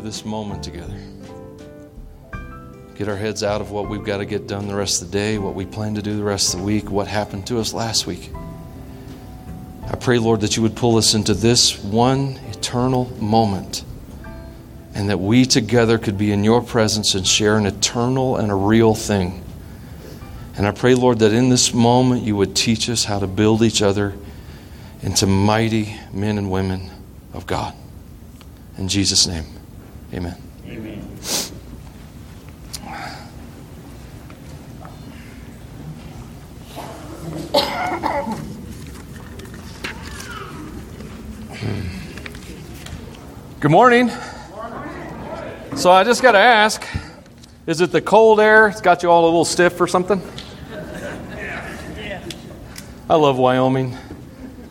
this moment together. Get our heads out of what we've got to get done the rest of the day, what we plan to do the rest of the week, what happened to us last week. I pray, Lord, that you would pull us into this one eternal moment and that we together could be in your presence and share an eternal and a real thing. And I pray, Lord, that in this moment you would teach us how to build each other into mighty men and women of God. In Jesus' name, amen. Amen. Good morning. So I just got to ask is it the cold air? It's got you all a little stiff or something? I love Wyoming.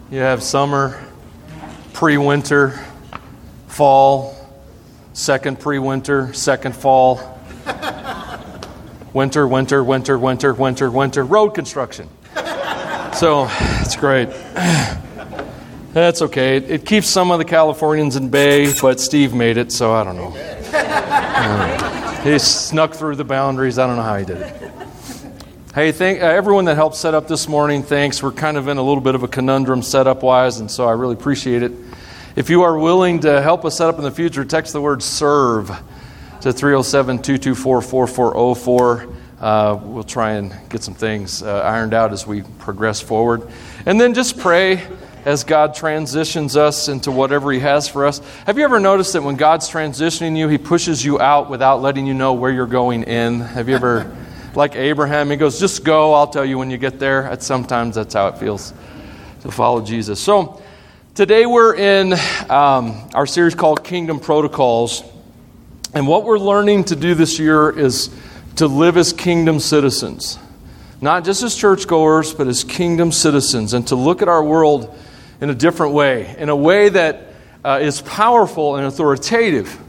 You have summer, pre winter, fall, second pre winter, second fall, winter, winter, winter, winter, winter, winter, road construction. So it's great. That's okay. It, keeps some of the Californians in bay, but Steve made it, so I don't know. Uh, he snuck through the boundaries. I don't know how he did it. Hey, thank uh, everyone that helped set up this morning. Thanks. We're kind of in a little bit of a conundrum setup wise, and so I really appreciate it. If you are willing to help us set up in the future, text the word serve to 307 224 4404. Uh, we'll try and get some things uh, ironed out as we progress forward. And then just pray as God transitions us into whatever He has for us. Have you ever noticed that when God's transitioning you, He pushes you out without letting you know where you're going in? Have you ever, like Abraham, He goes, just go, I'll tell you when you get there? Sometimes that's how it feels to follow Jesus. So today we're in um, our series called Kingdom Protocols. And what we're learning to do this year is to live as kingdom citizens. Not just as churchgoers, but as kingdom citizens, and to look at our world in a different way, in a way that uh, is powerful and authoritative,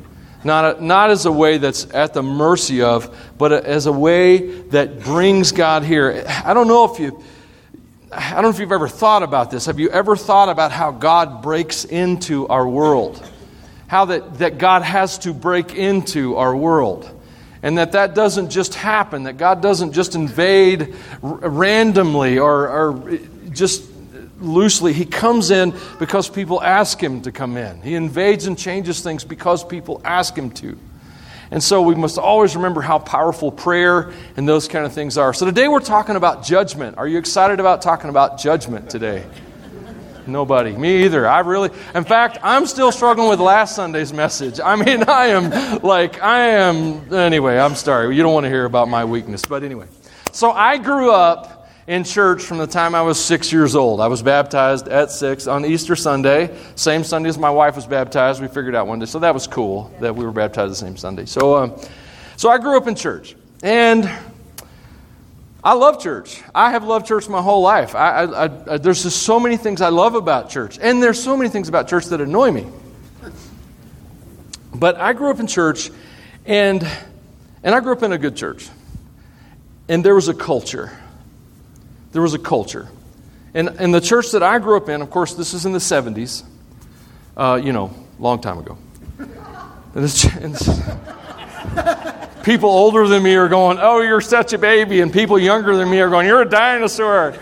not, a, not as a way that's at the mercy of, but a, as a way that brings God here. I don't know if you. I don't know if you've ever thought about this. Have you ever thought about how God breaks into our world? How that, that God has to break into our world. And that that doesn't just happen, that God doesn't just invade r- randomly or, or just loosely. He comes in because people ask him to come in. He invades and changes things because people ask him to. And so we must always remember how powerful prayer and those kind of things are. So today we're talking about judgment. Are you excited about talking about judgment today? Nobody. Me either. I really, in fact, I'm still struggling with last Sunday's message. I mean, I am like, I am, anyway, I'm sorry. You don't want to hear about my weakness. But anyway. So I grew up in church from the time I was six years old. I was baptized at six on Easter Sunday, same Sunday as my wife was baptized. We figured out one day, so that was cool that we were baptized the same Sunday. So, um, so I grew up in church, and I love church. I have loved church my whole life. I, I, I, there's just so many things I love about church, and there's so many things about church that annoy me. But I grew up in church, and and I grew up in a good church, and there was a culture there was a culture. And, and the church that I grew up in, of course, this is in the 70s, uh, you know, long time ago. And this, and this, people older than me are going, Oh, you're such a baby. And people younger than me are going, You're a dinosaur.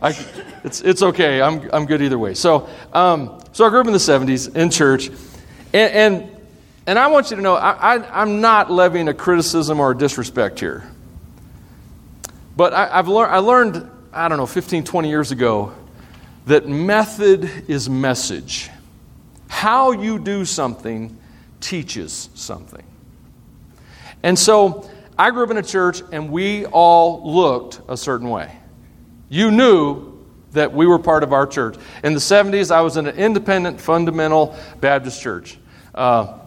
I, it's, it's okay. I'm, I'm good either way. So, um, so I grew up in the 70s in church. And, and, and I want you to know, I, I, I'm not levying a criticism or a disrespect here. But I, have learned, I learned, I don't know, 15, 20 years ago, that method is message. How you do something teaches something. And so I grew up in a church and we all looked a certain way. You knew that we were part of our church. In the 70s, I was in an independent, fundamental Baptist church. Uh,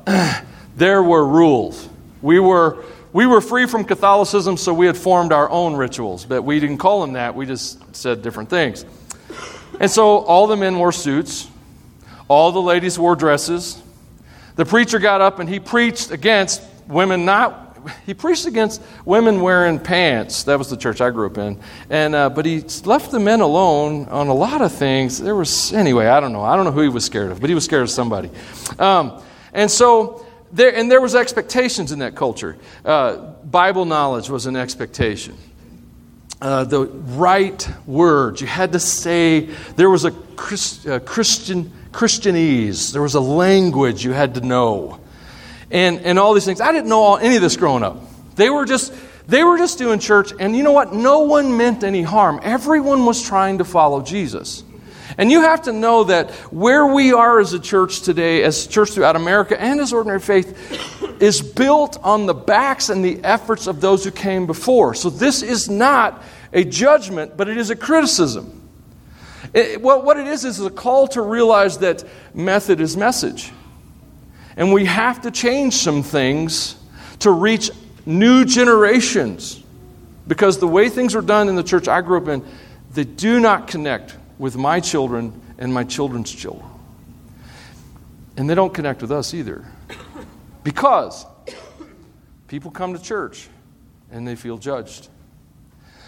there were rules. We were we were free from Catholicism, so we had formed our own rituals, but we didn't call them that. We just said different things. And so all the men wore suits, all the ladies wore dresses. The preacher got up and he preached against women not he preached against women wearing pants. That was the church I grew up in. And, uh, but he left the men alone on a lot of things. There was, anyway, I don't know. I don't know who he was scared of, but he was scared of somebody. Um, and so, there, and there was expectations in that culture. Uh, Bible knowledge was an expectation. Uh, the right words. You had to say, there was a Christ, uh, Christian, Christianese, there was a language you had to know and, and all these things. I didn't know all, any of this growing up. They were just they were just doing church, and you know what? No one meant any harm. Everyone was trying to follow Jesus. And you have to know that where we are as a church today, as a church throughout America, and as ordinary faith, is built on the backs and the efforts of those who came before. So this is not a judgment, but it is a criticism. It, well, what it is is a call to realize that method is message. And we have to change some things to reach new generations. Because the way things are done in the church I grew up in, they do not connect with my children and my children's children. And they don't connect with us either. Because people come to church and they feel judged.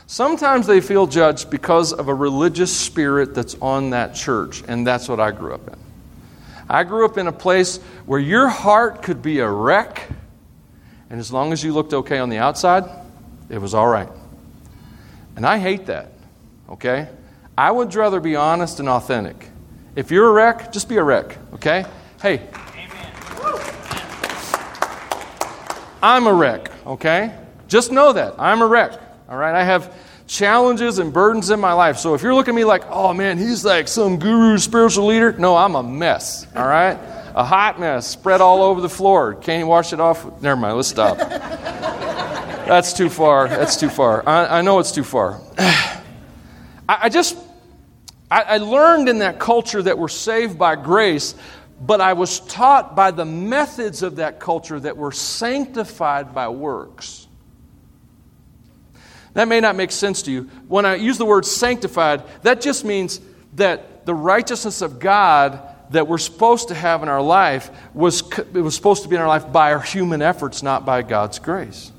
Sometimes they feel judged because of a religious spirit that's on that church, and that's what I grew up in. I grew up in a place where your heart could be a wreck, and as long as you looked okay on the outside, it was all right. And I hate that, okay? I would rather be honest and authentic. If you're a wreck, just be a wreck, okay? Hey, Amen. I'm a wreck, okay? Just know that. I'm a wreck, all right? I have challenges and burdens in my life. So if you're looking at me like, oh man, he's like some guru spiritual leader, no, I'm a mess, all right? A hot mess spread all over the floor. Can't you wash it off? Never mind, let's stop. That's too far. That's too far. I, I know it's too far. I, I just, I, I learned in that culture that we're saved by grace, but I was taught by the methods of that culture that we're sanctified by works. That may not make sense to you. When I use the word sanctified, that just means that the righteousness of God that we're supposed to have in our life was, it was supposed to be in our life by our human efforts, not by God's grace.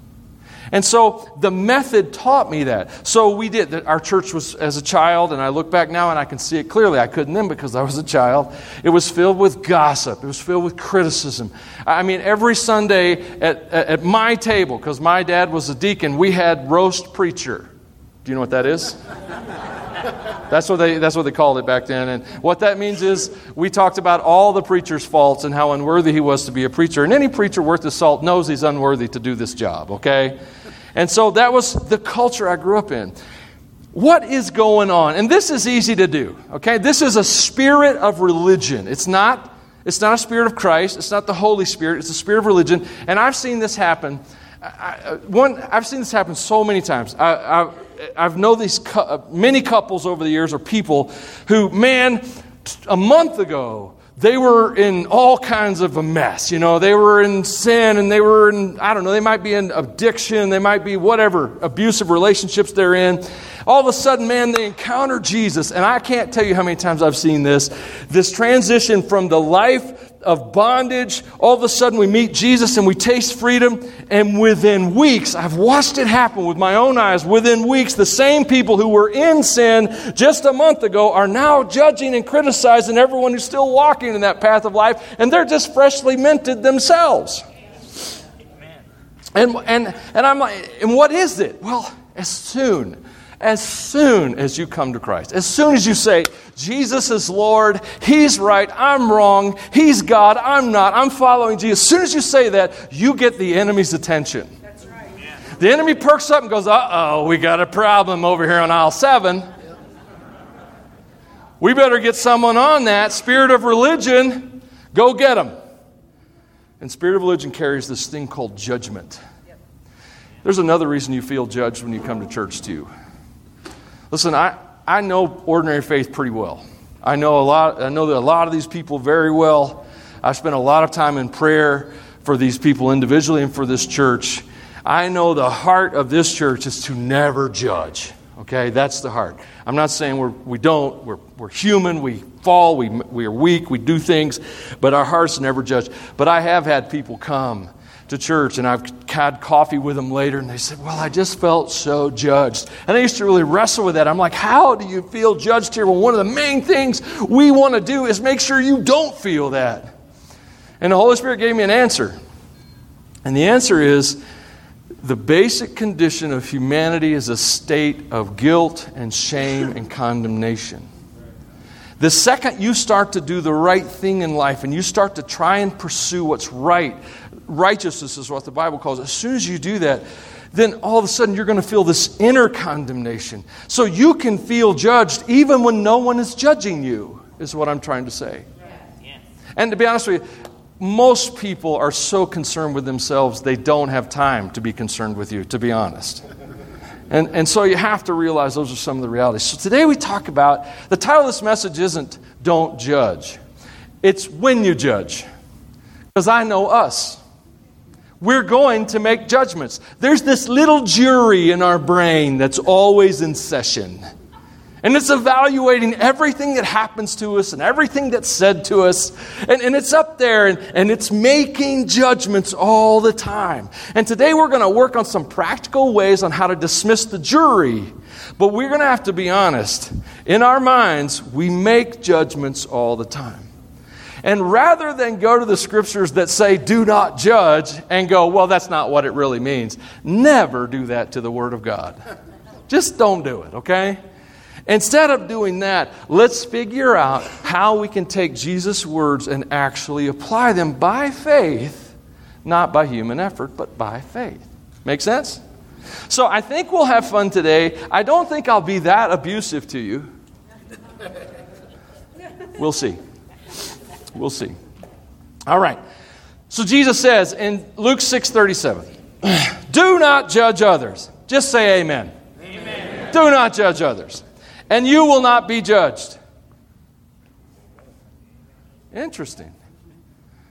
And so the method taught me that. So we did. Our church was as a child, and I look back now and I can see it clearly. I couldn't then because I was a child. It was filled with gossip, it was filled with criticism. I mean, every Sunday at, at my table, because my dad was a deacon, we had roast preacher. Do you know what that is? That's what, they, that's what they called it back then. And what that means is we talked about all the preacher's faults and how unworthy he was to be a preacher. And any preacher worth his salt knows he's unworthy to do this job, okay? And so that was the culture I grew up in. What is going on? And this is easy to do, okay? This is a spirit of religion. It's not, it's not a spirit of Christ, it's not the Holy Spirit, it's a spirit of religion. And I've seen this happen. I, one, I've seen this happen so many times. I, I've known these cu- uh, many couples over the years or people who, man, a month ago, they were in all kinds of a mess. You know, they were in sin and they were in, I don't know, they might be in addiction, they might be whatever abusive relationships they're in. All of a sudden, man, they encounter Jesus. And I can't tell you how many times I've seen this. This transition from the life of bondage. All of a sudden, we meet Jesus and we taste freedom. And within weeks, I've watched it happen with my own eyes. Within weeks, the same people who were in sin just a month ago are now judging and criticizing everyone who's still walking in that path of life. And they're just freshly minted themselves. And, and, and I'm like, and what is it? Well, as soon as soon as you come to Christ, as soon as you say, Jesus is Lord, He's right, I'm wrong, He's God, I'm not, I'm following Jesus, as soon as you say that, you get the enemy's attention. That's right. The enemy perks up and goes, uh oh, we got a problem over here on aisle seven. We better get someone on that. Spirit of religion, go get them. And spirit of religion carries this thing called judgment. There's another reason you feel judged when you come to church, too. Listen, I, I know ordinary faith pretty well. I know a lot I know that a lot of these people very well. I've spent a lot of time in prayer for these people individually and for this church. I know the heart of this church is to never judge. Okay, that's the heart. I'm not saying we're, we don't, we're, we're human, we fall, we, we are weak, we do things, but our hearts never judge. But I have had people come to church, and I've had coffee with them later, and they said, Well, I just felt so judged. And I used to really wrestle with that. I'm like, How do you feel judged here? Well, one of the main things we want to do is make sure you don't feel that. And the Holy Spirit gave me an answer. And the answer is the basic condition of humanity is a state of guilt and shame and condemnation. The second you start to do the right thing in life and you start to try and pursue what's right, righteousness is what the Bible calls it. As soon as you do that, then all of a sudden you're going to feel this inner condemnation. So you can feel judged even when no one is judging you, is what I'm trying to say. And to be honest with you, most people are so concerned with themselves, they don't have time to be concerned with you, to be honest. And, and so you have to realize those are some of the realities. So today we talk about the title of this message isn't Don't Judge, it's When You Judge. Because I know us. We're going to make judgments. There's this little jury in our brain that's always in session. And it's evaluating everything that happens to us and everything that's said to us. And, and it's up there and, and it's making judgments all the time. And today we're going to work on some practical ways on how to dismiss the jury. But we're going to have to be honest. In our minds, we make judgments all the time. And rather than go to the scriptures that say, do not judge, and go, well, that's not what it really means, never do that to the Word of God. Just don't do it, okay? Instead of doing that, let's figure out how we can take Jesus' words and actually apply them by faith, not by human effort, but by faith. Make sense? So I think we'll have fun today. I don't think I'll be that abusive to you. We'll see. We'll see. All right. So Jesus says in Luke 6:37, "Do not judge others." Just say amen. Amen. Do not judge others and you will not be judged. Interesting.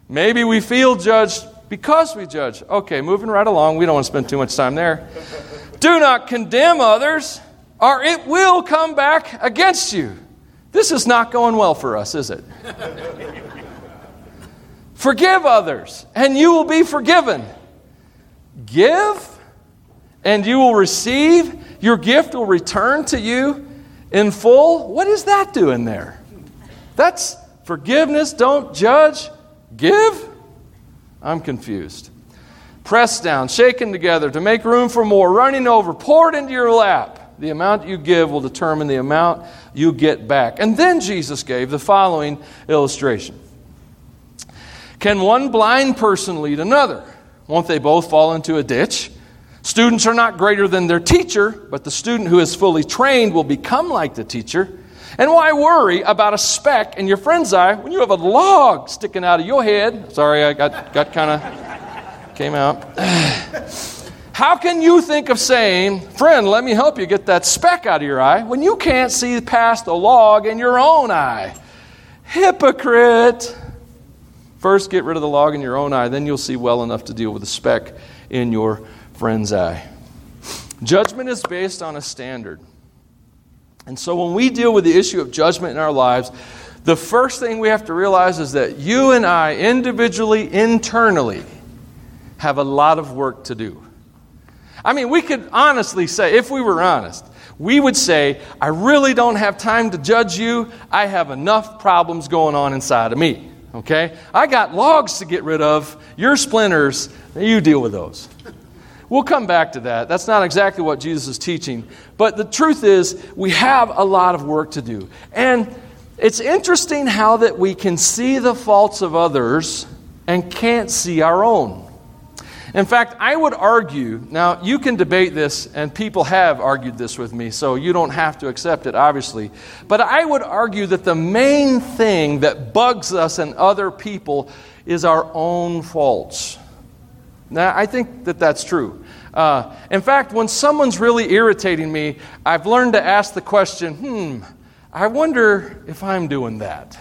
Maybe we feel judged because we judge. Okay, moving right along. We don't want to spend too much time there. Do not condemn others, or it will come back against you. This is not going well for us, is it? Forgive others, and you will be forgiven. Give, and you will receive. Your gift will return to you in full, what is that doing there? That's forgiveness, don't judge, give? I'm confused. Pressed down, shaken together to make room for more, running over, poured into your lap. The amount you give will determine the amount you get back. And then Jesus gave the following illustration Can one blind person lead another? Won't they both fall into a ditch? Students are not greater than their teacher, but the student who is fully trained will become like the teacher. And why worry about a speck in your friend's eye when you have a log sticking out of your head? Sorry, I got, got kind of came out. How can you think of saying, friend, let me help you get that speck out of your eye when you can't see past the log in your own eye? Hypocrite! First, get rid of the log in your own eye, then you'll see well enough to deal with the speck in your friend's eye. Judgment is based on a standard. And so when we deal with the issue of judgment in our lives, the first thing we have to realize is that you and I, individually, internally, have a lot of work to do. I mean, we could honestly say, if we were honest, we would say, I really don't have time to judge you. I have enough problems going on inside of me. Okay? I got logs to get rid of. Your splinters, you deal with those. We'll come back to that. That's not exactly what Jesus is teaching. But the truth is, we have a lot of work to do. And it's interesting how that we can see the faults of others and can't see our own. In fact, I would argue, now you can debate this, and people have argued this with me, so you don't have to accept it, obviously. But I would argue that the main thing that bugs us and other people is our own faults. Now, I think that that's true. Uh, in fact, when someone's really irritating me, I've learned to ask the question hmm, I wonder if I'm doing that.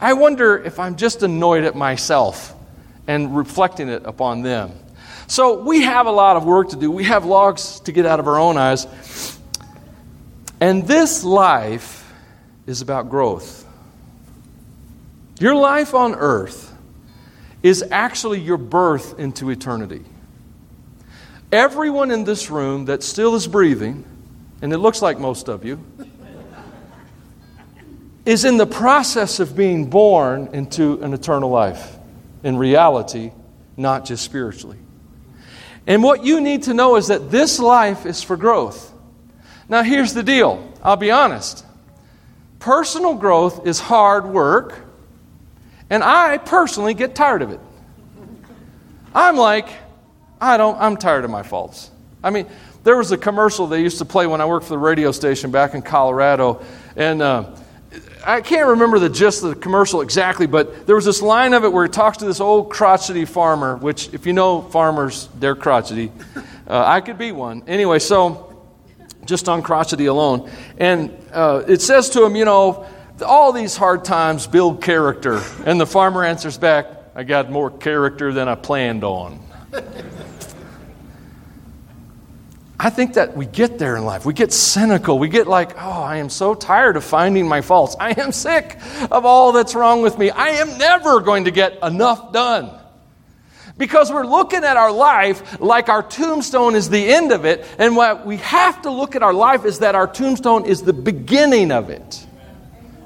I wonder if I'm just annoyed at myself and reflecting it upon them. So we have a lot of work to do. We have logs to get out of our own eyes. And this life is about growth. Your life on earth is actually your birth into eternity. Everyone in this room that still is breathing, and it looks like most of you, is in the process of being born into an eternal life in reality, not just spiritually. And what you need to know is that this life is for growth. Now, here's the deal I'll be honest. Personal growth is hard work, and I personally get tired of it. I'm like, I don't, I'm tired of my faults. I mean, there was a commercial they used to play when I worked for the radio station back in Colorado, and uh, I can't remember the gist of the commercial exactly, but there was this line of it where it talks to this old crotchety farmer, which, if you know farmers, they're crotchety. Uh, I could be one. Anyway, so just on crotchety alone. And uh, it says to him, you know, all these hard times build character. And the farmer answers back, I got more character than I planned on. I think that we get there in life. We get cynical. We get like, oh, I am so tired of finding my faults. I am sick of all that's wrong with me. I am never going to get enough done. Because we're looking at our life like our tombstone is the end of it, and what we have to look at our life is that our tombstone is the beginning of it.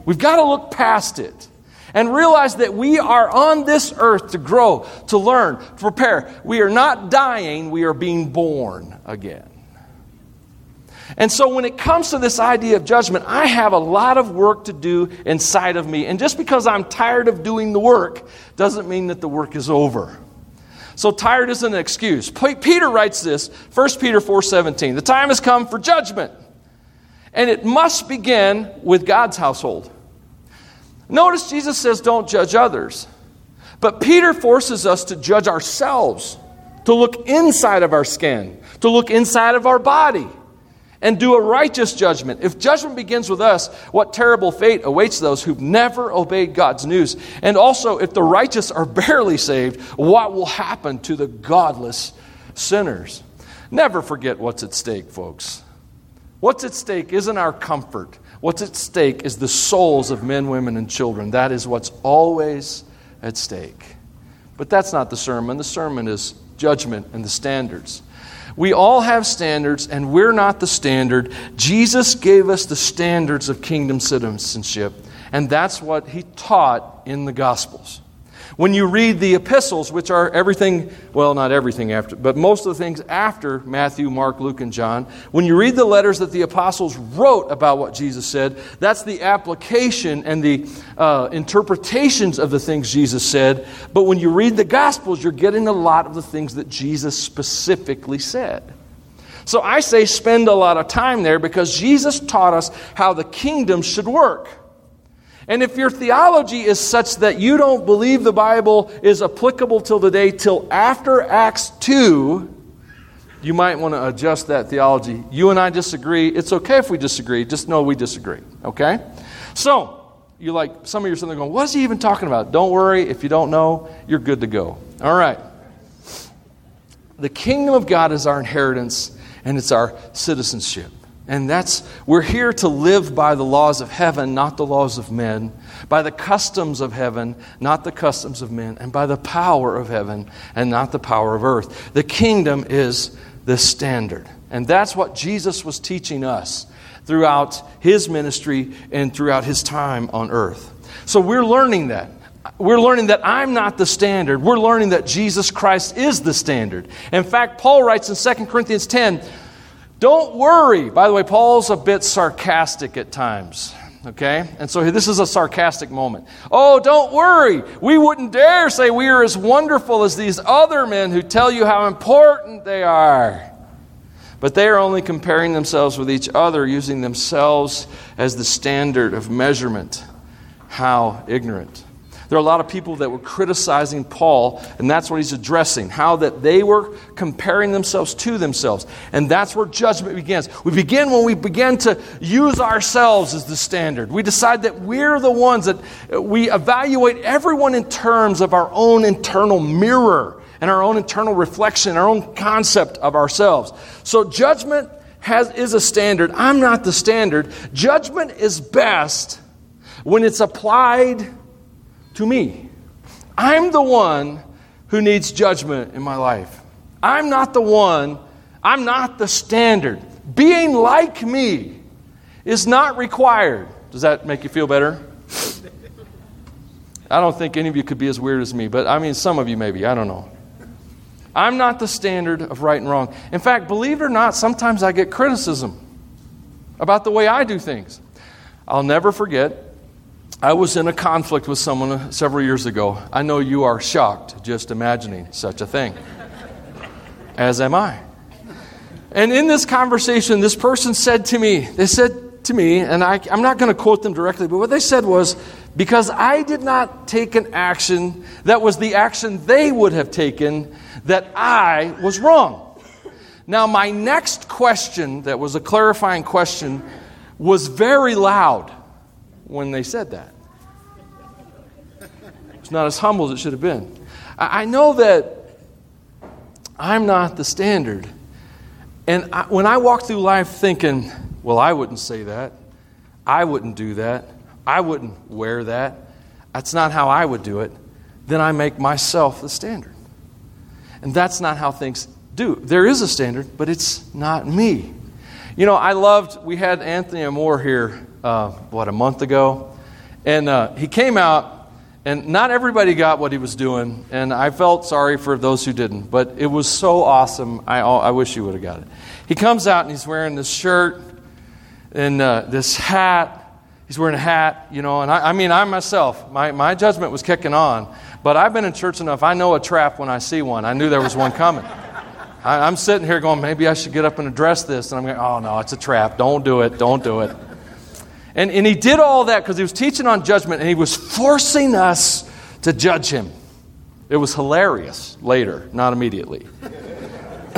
We've got to look past it and realize that we are on this earth to grow, to learn, to prepare. We are not dying, we are being born again. And so, when it comes to this idea of judgment, I have a lot of work to do inside of me. And just because I'm tired of doing the work doesn't mean that the work is over. So tired isn't an excuse. Peter writes this, 1 Peter 4:17. The time has come for judgment. And it must begin with God's household. Notice Jesus says don't judge others. But Peter forces us to judge ourselves, to look inside of our skin, to look inside of our body and do a righteous judgment. If judgment begins with us, what terrible fate awaits those who've never obeyed God's news? And also, if the righteous are barely saved, what will happen to the godless sinners? Never forget what's at stake, folks. What's at stake isn't our comfort. What's at stake is the souls of men, women, and children. That is what's always at stake. But that's not the sermon. The sermon is judgment and the standards. We all have standards, and we're not the standard. Jesus gave us the standards of kingdom citizenship, and that's what he taught in the Gospels. When you read the epistles, which are everything, well, not everything after, but most of the things after Matthew, Mark, Luke, and John, when you read the letters that the apostles wrote about what Jesus said, that's the application and the uh, interpretations of the things Jesus said. But when you read the Gospels, you're getting a lot of the things that Jesus specifically said. So I say spend a lot of time there because Jesus taught us how the kingdom should work. And if your theology is such that you don't believe the Bible is applicable till today, till after Acts 2, you might want to adjust that theology. You and I disagree. It's okay if we disagree. Just know we disagree. Okay? So, you like, some of you are sitting there going, what is he even talking about? Don't worry. If you don't know, you're good to go. All right. The kingdom of God is our inheritance and it's our citizenship. And that's, we're here to live by the laws of heaven, not the laws of men, by the customs of heaven, not the customs of men, and by the power of heaven, and not the power of earth. The kingdom is the standard. And that's what Jesus was teaching us throughout his ministry and throughout his time on earth. So we're learning that. We're learning that I'm not the standard. We're learning that Jesus Christ is the standard. In fact, Paul writes in 2 Corinthians 10 don't worry. By the way, Paul's a bit sarcastic at times. Okay? And so this is a sarcastic moment. Oh, don't worry. We wouldn't dare say we are as wonderful as these other men who tell you how important they are. But they are only comparing themselves with each other, using themselves as the standard of measurement. How ignorant. There are a lot of people that were criticizing Paul, and that's what he's addressing how that they were comparing themselves to themselves. And that's where judgment begins. We begin when we begin to use ourselves as the standard. We decide that we're the ones that uh, we evaluate everyone in terms of our own internal mirror and our own internal reflection, our own concept of ourselves. So judgment has, is a standard. I'm not the standard. Judgment is best when it's applied to me. I'm the one who needs judgment in my life. I'm not the one, I'm not the standard. Being like me is not required. Does that make you feel better? I don't think any of you could be as weird as me, but I mean, some of you maybe. I don't know. I'm not the standard of right and wrong. In fact, believe it or not, sometimes I get criticism about the way I do things. I'll never forget, I was in a conflict with someone uh, several years ago. I know you are shocked just imagining such a thing, as am I. And in this conversation, this person said to me, they said to me, and I, am not going to quote them directly, but what they said was, because I did not take an action that was the action they would have taken, that I was wrong. Now, my next question, that was a clarifying question, was very loud when they said that. It's not as humble as it should have been. I know that I'm not the standard. And I, when I walk through life thinking, well, I wouldn't say that, I wouldn't do that, I wouldn't wear that, that's not how I would do it, then I make myself the standard. And that's not how things do. There is a standard, but it's not me. You know, I loved, we had Anthony Amore here, uh, what, a month ago? And uh, he came out, and not everybody got what he was doing, and I felt sorry for those who didn't, but it was so awesome. I, I wish you would have got it. He comes out, and he's wearing this shirt and uh, this hat. He's wearing a hat, you know, and I, I mean, I myself, my, my judgment was kicking on. But I've been in church enough, I know a trap when I see one. I knew there was one coming. I, am sitting here going, maybe I should get up and address this. And I'm going, oh no, it's a trap. Don't do it. Don't do it. And, and he did all that because he was teaching on judgment and he was forcing us to judge him. It was hilarious later, not immediately.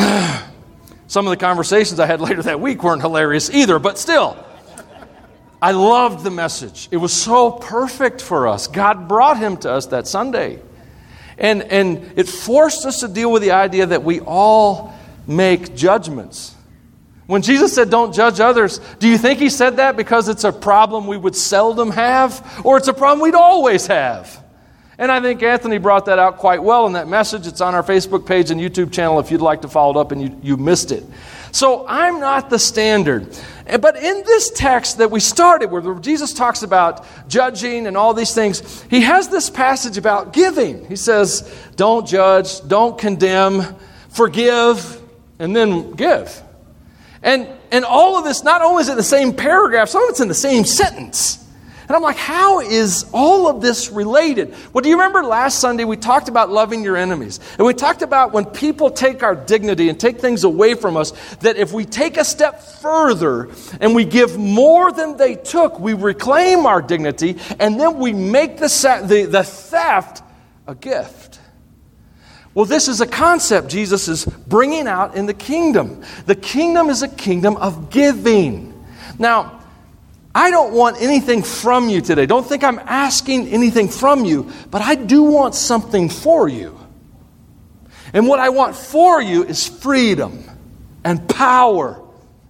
Some of the conversations I had later that week weren't hilarious either, but still. I loved the message. It was so perfect for us. God brought him to us that Sunday. And, and it forced us to deal with the idea that we all make judgments. When Jesus said, Don't judge others, do you think he said that because it's a problem we would seldom have, or it's a problem we'd always have? And I think Anthony brought that out quite well in that message. It's on our Facebook page and YouTube channel if you'd like to follow it up and you, you missed it. So I'm not the standard. Eh, but in this text that we started, where Jesus talks about judging and all these things, he has this passage about giving. He says, Don't judge, don't condemn, forgive, and then give. And, and all of this, not only is it the same paragraph, some of it's in the same sentence. And I'm like, how is all of this related? Well, do you remember last Sunday we talked about loving your enemies? And we talked about when people take our dignity and take things away from us, that if we take a step further and we give more than they took, we reclaim our dignity and then we make the, the, the theft a gift. Well, this is a concept Jesus is bringing out in the kingdom. The kingdom is a kingdom of giving. Now, I don't want anything from you today. Don't think I'm asking anything from you, but I do want something for you. And what I want for you is freedom and power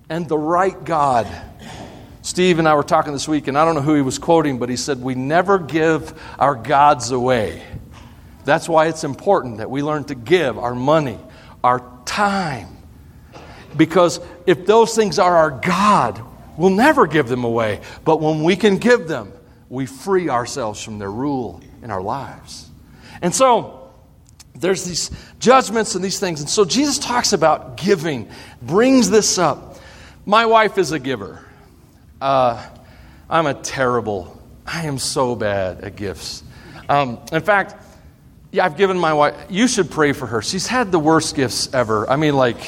and the right God. Steve and I were talking this week, and I don't know who he was quoting, but he said, We never give our gods away. That's why it's important that we learn to give our money, our time. Because if those things are our God, We'll never give them away. But when we can give them, we free ourselves from their rule in our lives. And so, there's these judgments and these things. And so, Jesus talks about giving, brings this up. My wife is a giver. Uh, I'm a terrible, I am so bad at gifts. Um, in fact, yeah, I've given my wife, you should pray for her. She's had the worst gifts ever. I mean, like,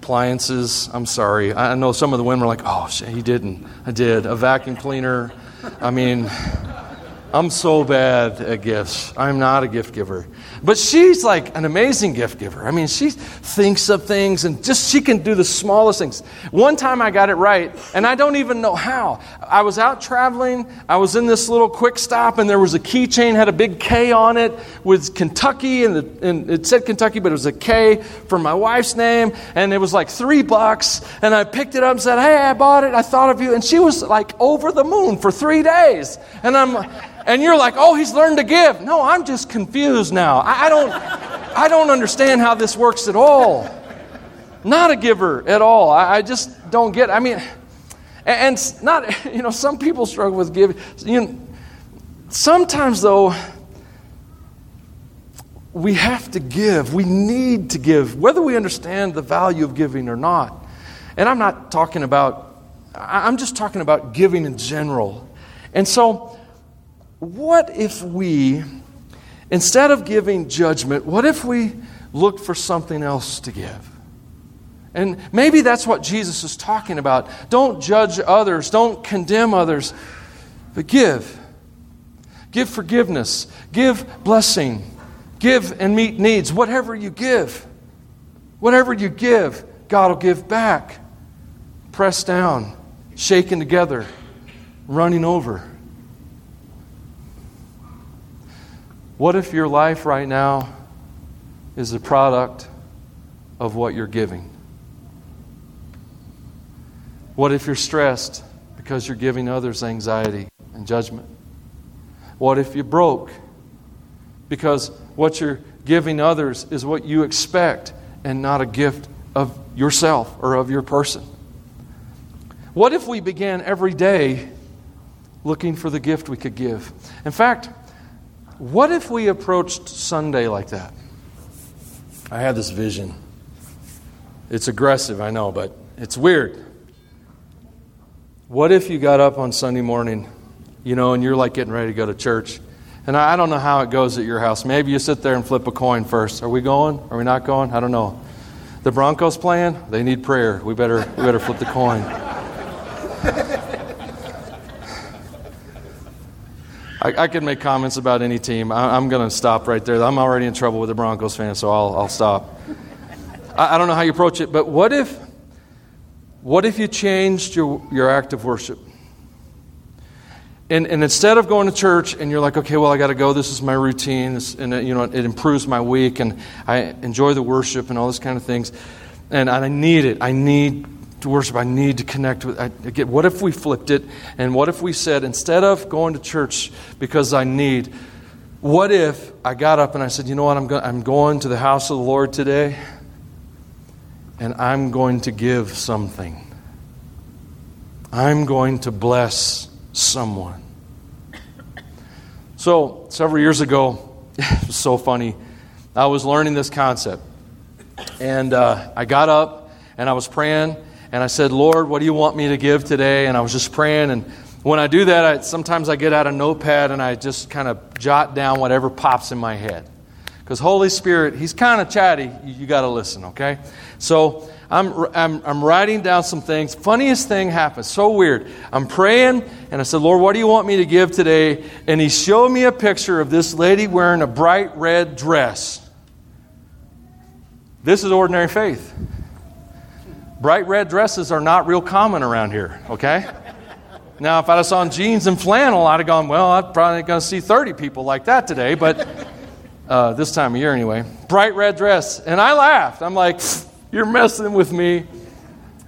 appliances. I'm sorry. I know some of the women are like, oh, he didn't. I did. A vacuum cleaner. I mean, I'm so bad at gifts. I'm not a gift giver. But she's like an amazing gift giver. I mean, she thinks of things and just she can do the smallest things. One time I got it right, and I don't even know how. I was out traveling, I was in this little quick stop, and there was a keychain, had a big K on it with Kentucky, and, the, and it said Kentucky, but it was a K for my wife's name, and it was like three bucks. And I picked it up and said, Hey, I bought it, I thought of you. And she was like over the moon for three days. And I'm and you're like, oh, he's learned to give. No, I'm just confused now. I, I don't. I don't understand how this works at all. Not a giver at all. I, I just don't get. I mean, and not you know some people struggle with giving. You know, sometimes though, we have to give. We need to give, whether we understand the value of giving or not. And I'm not talking about. I'm just talking about giving in general. And so, what if we Instead of giving judgment, what if we looked for something else to give? And maybe that's what Jesus is talking about. Don't judge others, don't condemn others, but give. Give forgiveness, give blessing, give and meet needs. Whatever you give, whatever you give, God will give back. Pressed down, shaken together, running over. What if your life right now is a product of what you're giving? What if you're stressed because you're giving others anxiety and judgment? What if you're broke because what you're giving others is what you expect and not a gift of yourself or of your person? What if we began every day looking for the gift we could give? In fact, what if we approached Sunday like that? I had this vision. It's aggressive, I know, but it's weird. What if you got up on Sunday morning, you know, and you're like getting ready to go to church? And I don't know how it goes at your house. Maybe you sit there and flip a coin first. Are we going? Are we not going? I don't know. The Broncos playing? They need prayer. We better we better flip the coin. I, I could make comments about any team. I, am going to stop right there. I'm already in trouble with the Broncos fans, so I'll, I'll stop. I, I don't know how you approach it, but what if, what if you changed your, your act of worship? And, and, instead of going to church and you're like, okay, well, I got to go. This is my routine, this, and it, you know, it improves my week, and I enjoy the worship and all this kind of things, and I need it. I need to worship. I need to connect with. I, get, what if we flipped it? And what if we said, instead of going to church because I need, what if I got up and I said, you know what, I'm, go- I'm going to the house of the Lord today and I'm going to give something. I'm going to bless someone. So, several years ago, it was so funny. I was learning this concept. And uh, I got up and I was praying and I said, Lord, what do you want me to give today? And I was just praying. And when I do that, I, sometimes I get out a notepad and I just kind of jot down whatever pops in my head. Because Holy Spirit, He's kind of chatty. You, you got to listen, okay? So I'm, I'm, I'm writing down some things. Funniest thing happened. So weird. I'm praying and I said, Lord, what do you want me to give today? And He showed me a picture of this lady wearing a bright red dress. This is ordinary faith. Bright red dresses are not real common around here, okay? Now, if I'd have saw jeans and flannel, I'd have gone, well, I'm probably going to see 30 people like that today, but uh, this time of year anyway. Bright red dress. And I laughed. I'm like, you're messing with me.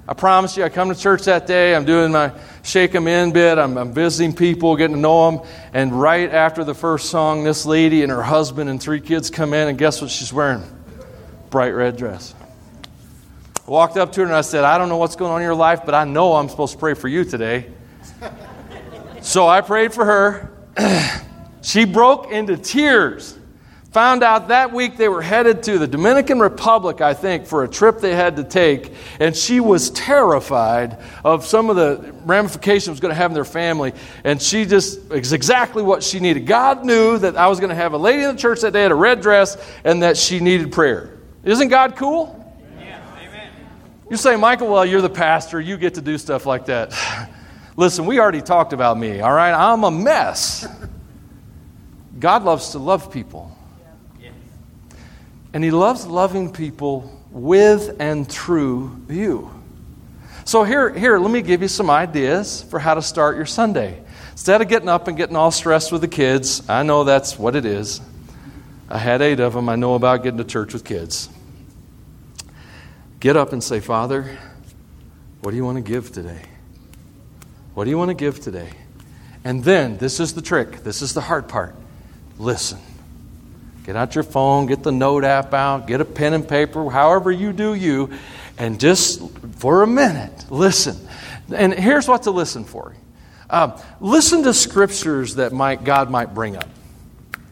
I promise you, I come to church that day. I'm doing my shake them in bit. I'm, I'm visiting people, getting to know them. And right after the first song, this lady and her husband and three kids come in, and guess what she's wearing? Bright red dress. Walked up to her and I said, I don't know what's going on in your life, but I know I'm supposed to pray for you today. so I prayed for her. she broke into tears. Found out that week they were headed to the Dominican Republic, I think, for a trip they had to take. And she was terrified of some of the ramifications it was going to have in their family. And she just, it's exactly what she needed. God knew that I was going to have a lady in the church that day had a red dress and that she needed prayer. Isn't God cool? You say, Michael, well, you're the pastor. You get to do stuff like that. Listen, we already talked about me, all right? I'm a mess. God loves to love people. And He loves loving people with and through you. So, here, here, let me give you some ideas for how to start your Sunday. Instead of getting up and getting all stressed with the kids, I know that's what it is. I had eight of them. I know about getting to church with kids. Get up and say, Father, what do you want to give today? What do you want to give today? And then, this is the trick, this is the hard part. Listen. Get out your phone, get the note app out, get a pen and paper, however you do you, and just for a minute, listen. And here's what to listen for. Uh, listen to scriptures that might, God might bring up.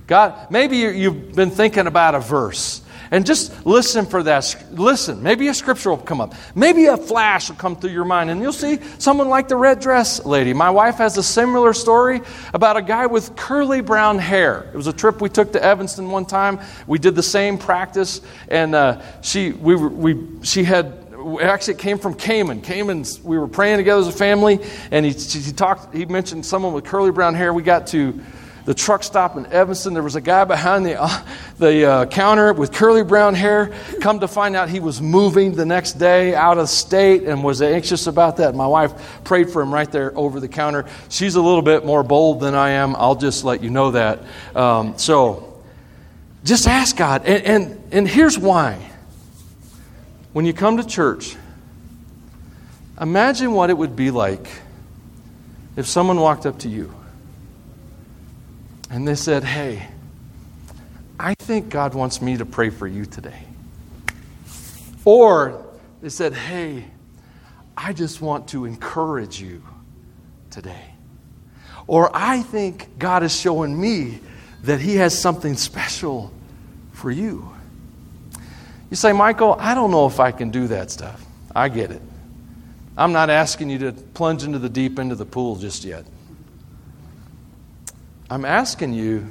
God, maybe you've been thinking about a verse and just listen for that. Listen. Maybe a scripture will come up. Maybe a flash will come through your mind, and you'll see someone like the red dress lady. My wife has a similar story about a guy with curly brown hair. It was a trip we took to Evanston one time. We did the same practice, and uh, she, we, we, she had actually it came from Cayman. Cayman's, we were praying together as a family, and he, he talked, he mentioned someone with curly brown hair. We got to the truck stop in Evanston. There was a guy behind the, uh, the uh, counter with curly brown hair. Come to find out he was moving the next day out of state and was anxious about that. My wife prayed for him right there over the counter. She's a little bit more bold than I am. I'll just let you know that. Um, so just ask God. And, and, and here's why. When you come to church, imagine what it would be like if someone walked up to you and they said, Hey, I think God wants me to pray for you today. Or they said, Hey, I just want to encourage you today. Or I think God is showing me that He has something special for you. You say, Michael, I don't know if I can do that stuff. I get it. I'm not asking you to plunge into the deep end of the pool just yet. I'm asking you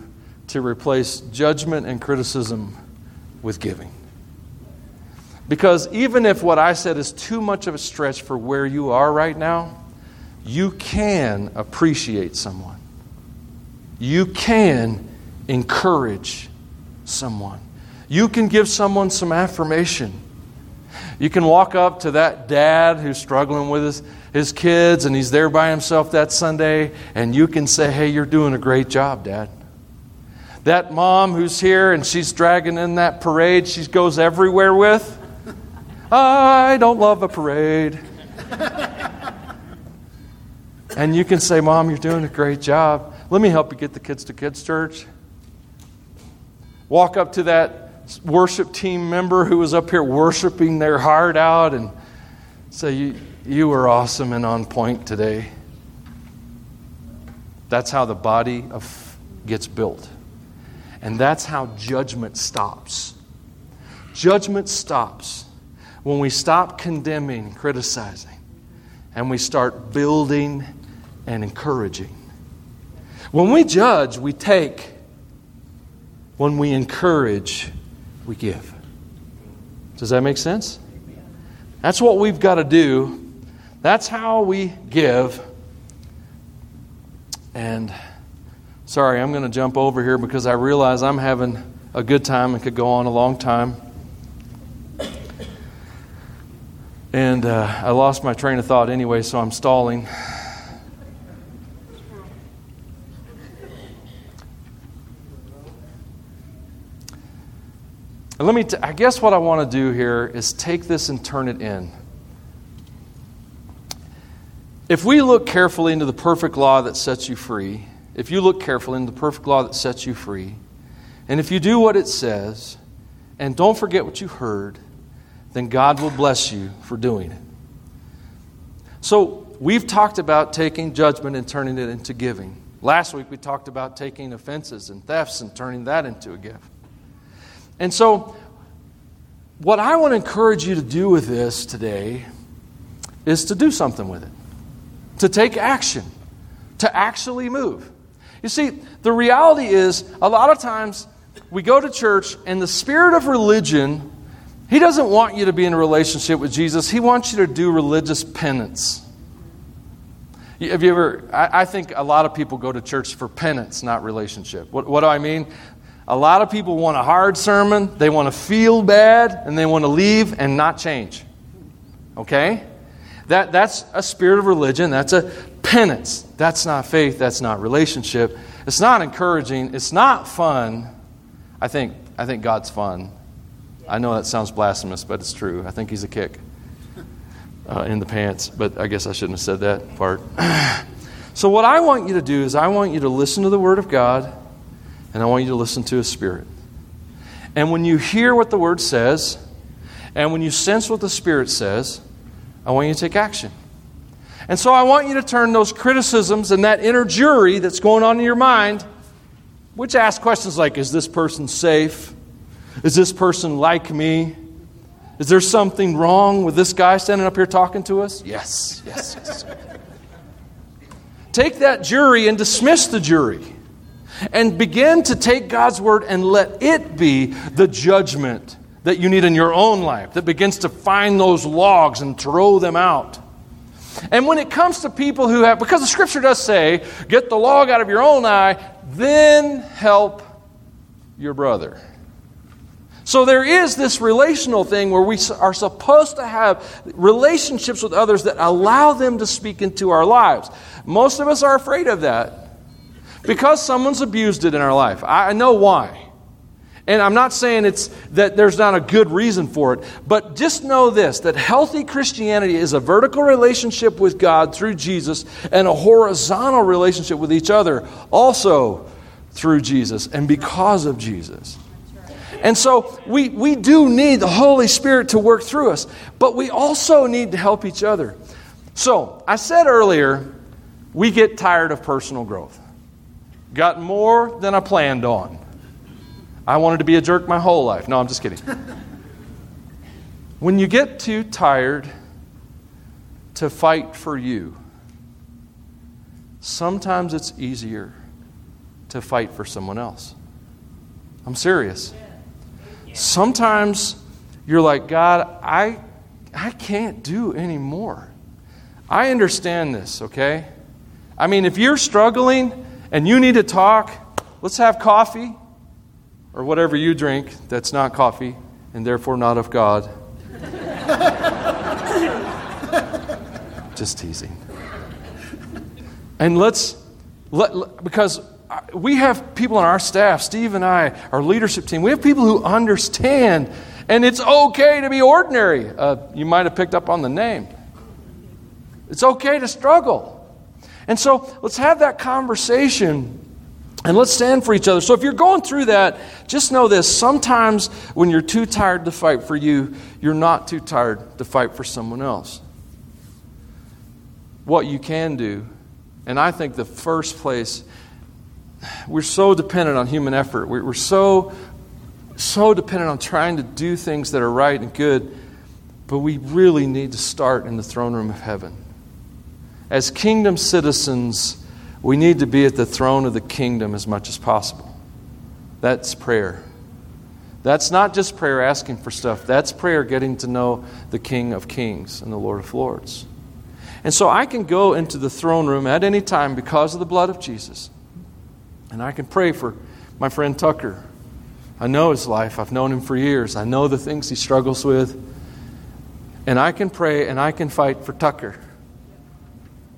to replace judgment and criticism with giving. Because even if what I said is too much of a stretch for where you are right now, you can appreciate someone. You can encourage someone. You can give someone some affirmation. You can walk up to that dad who's struggling with his his kids and he's there by himself that Sunday, and you can say, Hey, you're doing a great job, Dad. That mom who's here and she's dragging in that parade she goes everywhere with, I don't love a parade. and you can say, Mom, you're doing a great job. Let me help you get the kids to kids' church. Walk up to that worship team member who was up here worshiping their heart out and say, you were awesome and on point today. That's how the body of gets built. And that's how judgment stops. Judgment stops when we stop condemning, criticizing, and we start building and encouraging. When we judge, we take. When we encourage, we give. Does that make sense? That's what we've got to do that's how we give. And sorry, I'm going to jump over here because I realize I'm having a good time and could go on a long time. And uh, I lost my train of thought anyway, so I'm stalling. Let me, t- I guess what I want to do here is take this and turn it in. If we look carefully into the perfect law that sets you free, if you look carefully into the perfect law that sets you free, and if you do what it says, and don't forget what you heard, then God will bless you for doing it. So, we've talked about taking judgment and turning it into giving. Last week, we talked about taking offenses and thefts and turning that into a gift. And so, what I want to encourage you to do with this today is to do something with it to take action, to actually move. You see, the reality is, a lot of times we go to church and the spirit of religion, he doesn't want you to be in a relationship with Jesus. He wants you to do religious penance. Have you ever, I, I think a lot of people go to church for penance, not relationship. What, what do I mean? A lot of people want a hard sermon, they want to feel bad, and they want to leave and not change. Okay? That, that's a spirit of religion. That's a penance. That's not faith. That's not relationship. It's not encouraging. It's not fun. I think, I think God's fun. I know that sounds blasphemous, but it's true. I think He's a kick uh, in the pants, but I guess I shouldn't have said that part. so, what I want you to do is, I want you to listen to the Word of God, and I want you to listen to His Spirit. And when you hear what the Word says, and when you sense what the Spirit says, I want you to take action. And so I want you to turn those criticisms and that inner jury that's going on in your mind, which asks questions like Is this person safe? Is this person like me? Is there something wrong with this guy standing up here talking to us? Yes, yes, yes. Take that jury and dismiss the jury. And begin to take God's word and let it be the judgment that you need in your own life that begins to find those logs and throw them out. And when it comes to people who have, because the scripture does say, get the log out of your own eye, then help your brother. So there is this relational thing where we are supposed to have relationships with others that allow them to speak into our lives. Most of us are afraid of that because someone's abused it in our life. I know why. And I'm not saying it's that there's not a good reason for it, but just know this that healthy Christianity is a vertical relationship with God through Jesus and a horizontal relationship with each other also through Jesus and because of Jesus. And so we, we do need the Holy Spirit to work through us, but we also need to help each other. So I said earlier, we get tired of personal growth. Got more than I planned on. I wanted to be a jerk my whole life. No, I'm just kidding. when you get too tired to fight for you, sometimes it's easier to fight for someone else. I'm serious. Sometimes you're like, God, I, I can't do anymore. I understand this, okay? I mean, if you're struggling and you need to talk, let's have coffee or whatever you drink that's not coffee and therefore not of God. Just teasing. And let's, let, because we have people on our staff, Steve and I, our leadership team, we have people who understand, and it's okay to be ordinary. Uh, you might have picked up on the name. It's okay to struggle. And so let's have that conversation and let's stand for each other. So if you're going through that, just know this sometimes when you're too tired to fight for you, you're not too tired to fight for someone else. What you can do, and I think the first place, we're so dependent on human effort. We're so, so dependent on trying to do things that are right and good, but we really need to start in the throne room of heaven. As kingdom citizens, we need to be at the throne of the kingdom as much as possible. That's prayer. That's not just prayer asking for stuff, that's prayer getting to know the King of Kings and the Lord of Lords. And so I can go into the throne room at any time because of the blood of Jesus. And I can pray for my friend Tucker. I know his life, I've known him for years, I know the things he struggles with. And I can pray and I can fight for Tucker.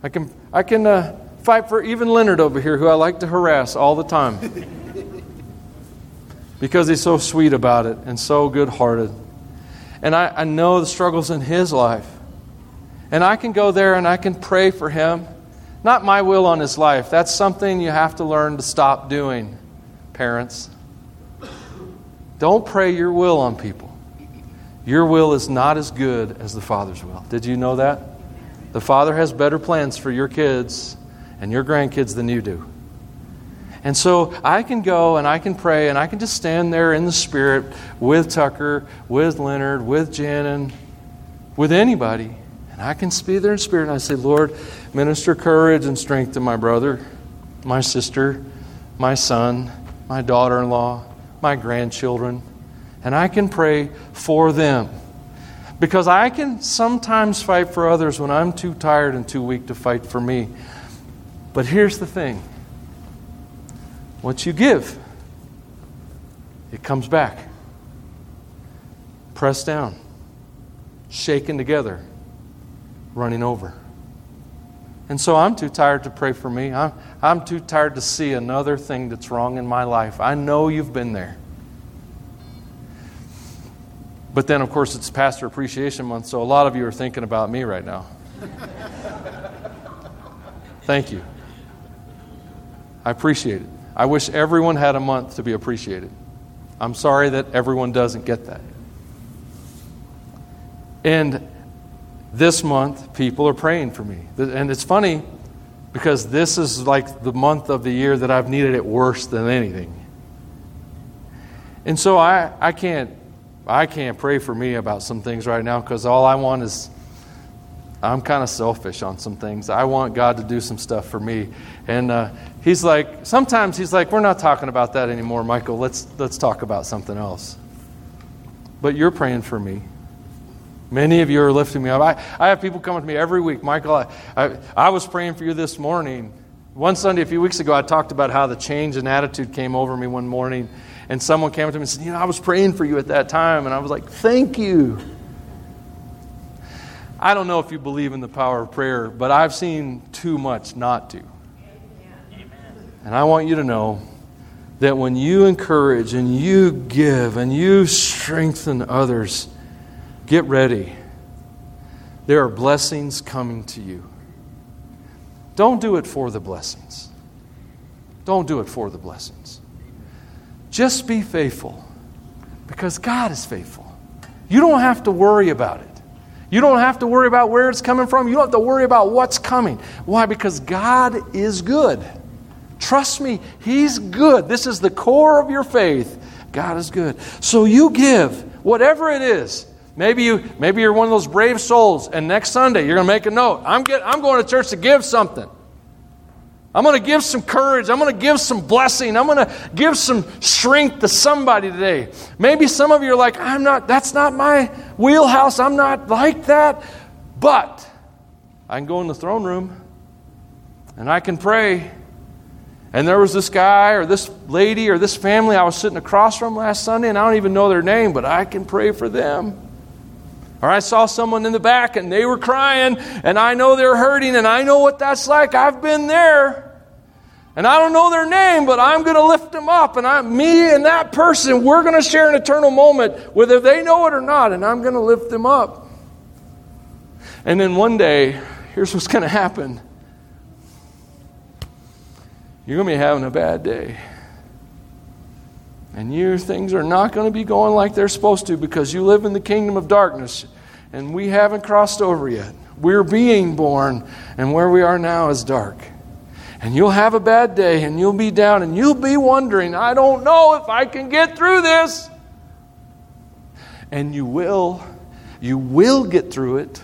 I can, I can uh, fight for even Leonard over here, who I like to harass all the time. because he's so sweet about it and so good hearted. And I, I know the struggles in his life. And I can go there and I can pray for him. Not my will on his life. That's something you have to learn to stop doing, parents. Don't pray your will on people. Your will is not as good as the Father's will. Did you know that? The Father has better plans for your kids and your grandkids than you do. And so I can go and I can pray and I can just stand there in the Spirit with Tucker, with Leonard, with Janan, with anybody. And I can be there in spirit and I say, Lord, minister courage and strength to my brother, my sister, my son, my daughter in law, my grandchildren. And I can pray for them. Because I can sometimes fight for others when I'm too tired and too weak to fight for me. But here's the thing once you give, it comes back. Pressed down, shaken together, running over. And so I'm too tired to pray for me. I'm, I'm too tired to see another thing that's wrong in my life. I know you've been there. But then, of course, it's Pastor Appreciation Month, so a lot of you are thinking about me right now. Thank you. I appreciate it. I wish everyone had a month to be appreciated. I'm sorry that everyone doesn't get that. And this month, people are praying for me. And it's funny because this is like the month of the year that I've needed it worse than anything. And so I, I can't I can't pray for me about some things right now because all I want is I'm kind of selfish on some things. I want God to do some stuff for me. And uh, he's like, sometimes he's like, we're not talking about that anymore, Michael. Let's, let's talk about something else. But you're praying for me. Many of you are lifting me up. I, I have people coming to me every week. Michael, I, I, I was praying for you this morning. One Sunday, a few weeks ago, I talked about how the change in attitude came over me one morning. And someone came up to me and said, You know, I was praying for you at that time. And I was like, Thank you. I don't know if you believe in the power of prayer, but I've seen too much not to. Amen. And I want you to know that when you encourage and you give and you strengthen others, get ready. There are blessings coming to you. Don't do it for the blessings. Don't do it for the blessings. Just be faithful because God is faithful. You don't have to worry about it. You don't have to worry about where it's coming from. You don't have to worry about what's coming. Why? Because God is good. Trust me, He's good. This is the core of your faith. God is good. So you give, whatever it is. Maybe, you, maybe you're one of those brave souls, and next Sunday you're going to make a note. I'm, get, I'm going to church to give something. I'm going to give some courage. I'm going to give some blessing. I'm going to give some strength to somebody today. Maybe some of you are like, I'm not, that's not my wheelhouse. I'm not like that. But I can go in the throne room and I can pray. And there was this guy or this lady or this family I was sitting across from last Sunday, and I don't even know their name, but I can pray for them. Or I saw someone in the back and they were crying, and I know they're hurting, and I know what that's like. I've been there. And I don't know their name, but I'm going to lift them up. And I, me and that person, we're going to share an eternal moment, whether they know it or not, and I'm going to lift them up. And then one day, here's what's going to happen you're going to be having a bad day. And your things are not going to be going like they're supposed to because you live in the kingdom of darkness and we haven't crossed over yet. We're being born, and where we are now is dark. And you'll have a bad day and you'll be down and you'll be wondering, I don't know if I can get through this. And you will. You will get through it.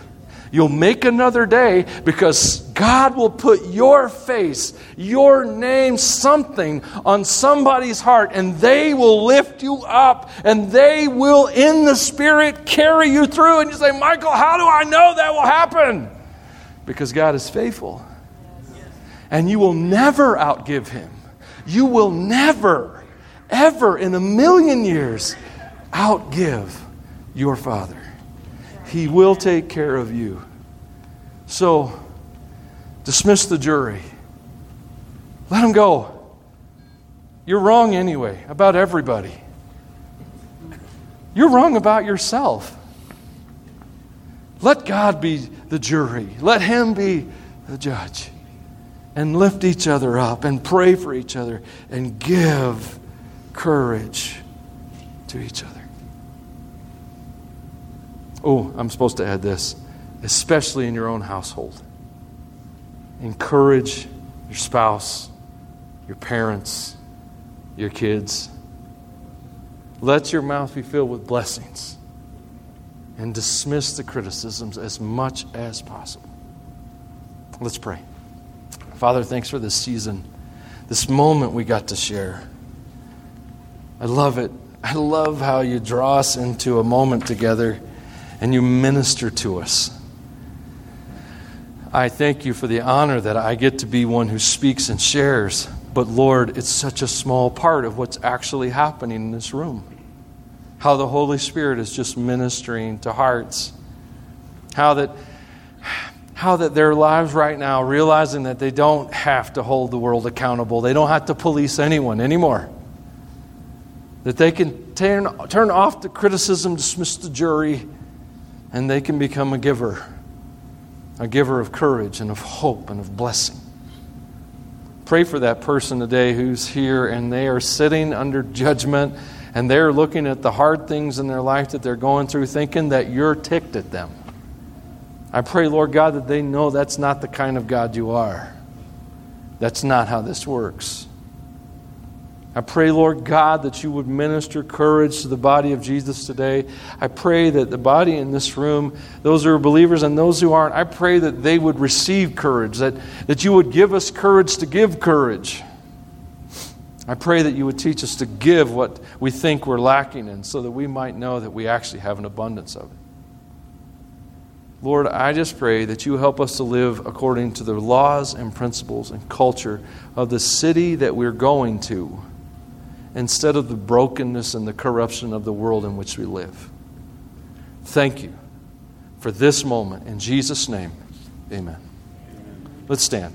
You'll make another day because God will put your face, your name, something on somebody's heart, and they will lift you up and they will, in the Spirit, carry you through. And you say, Michael, how do I know that will happen? Because God is faithful. And you will never outgive Him. You will never, ever in a million years outgive your Father. He will take care of you. So, dismiss the jury. Let them go. You're wrong anyway about everybody. You're wrong about yourself. Let God be the jury, let Him be the judge. And lift each other up and pray for each other and give courage to each other. Oh, I'm supposed to add this, especially in your own household. Encourage your spouse, your parents, your kids. Let your mouth be filled with blessings and dismiss the criticisms as much as possible. Let's pray. Father, thanks for this season, this moment we got to share. I love it. I love how you draw us into a moment together and you minister to us. I thank you for the honor that I get to be one who speaks and shares. But Lord, it's such a small part of what's actually happening in this room. How the Holy Spirit is just ministering to hearts. How that how that their lives right now realizing that they don't have to hold the world accountable. They don't have to police anyone anymore. That they can turn, turn off the criticism, dismiss the jury, and they can become a giver, a giver of courage and of hope and of blessing. Pray for that person today who's here and they are sitting under judgment and they're looking at the hard things in their life that they're going through, thinking that you're ticked at them. I pray, Lord God, that they know that's not the kind of God you are. That's not how this works. I pray, Lord God, that you would minister courage to the body of Jesus today. I pray that the body in this room, those who are believers and those who aren't, I pray that they would receive courage, that, that you would give us courage to give courage. I pray that you would teach us to give what we think we're lacking in so that we might know that we actually have an abundance of it. Lord, I just pray that you help us to live according to the laws and principles and culture of the city that we're going to instead of the brokenness and the corruption of the world in which we live. Thank you for this moment. In Jesus' name, amen. Let's stand.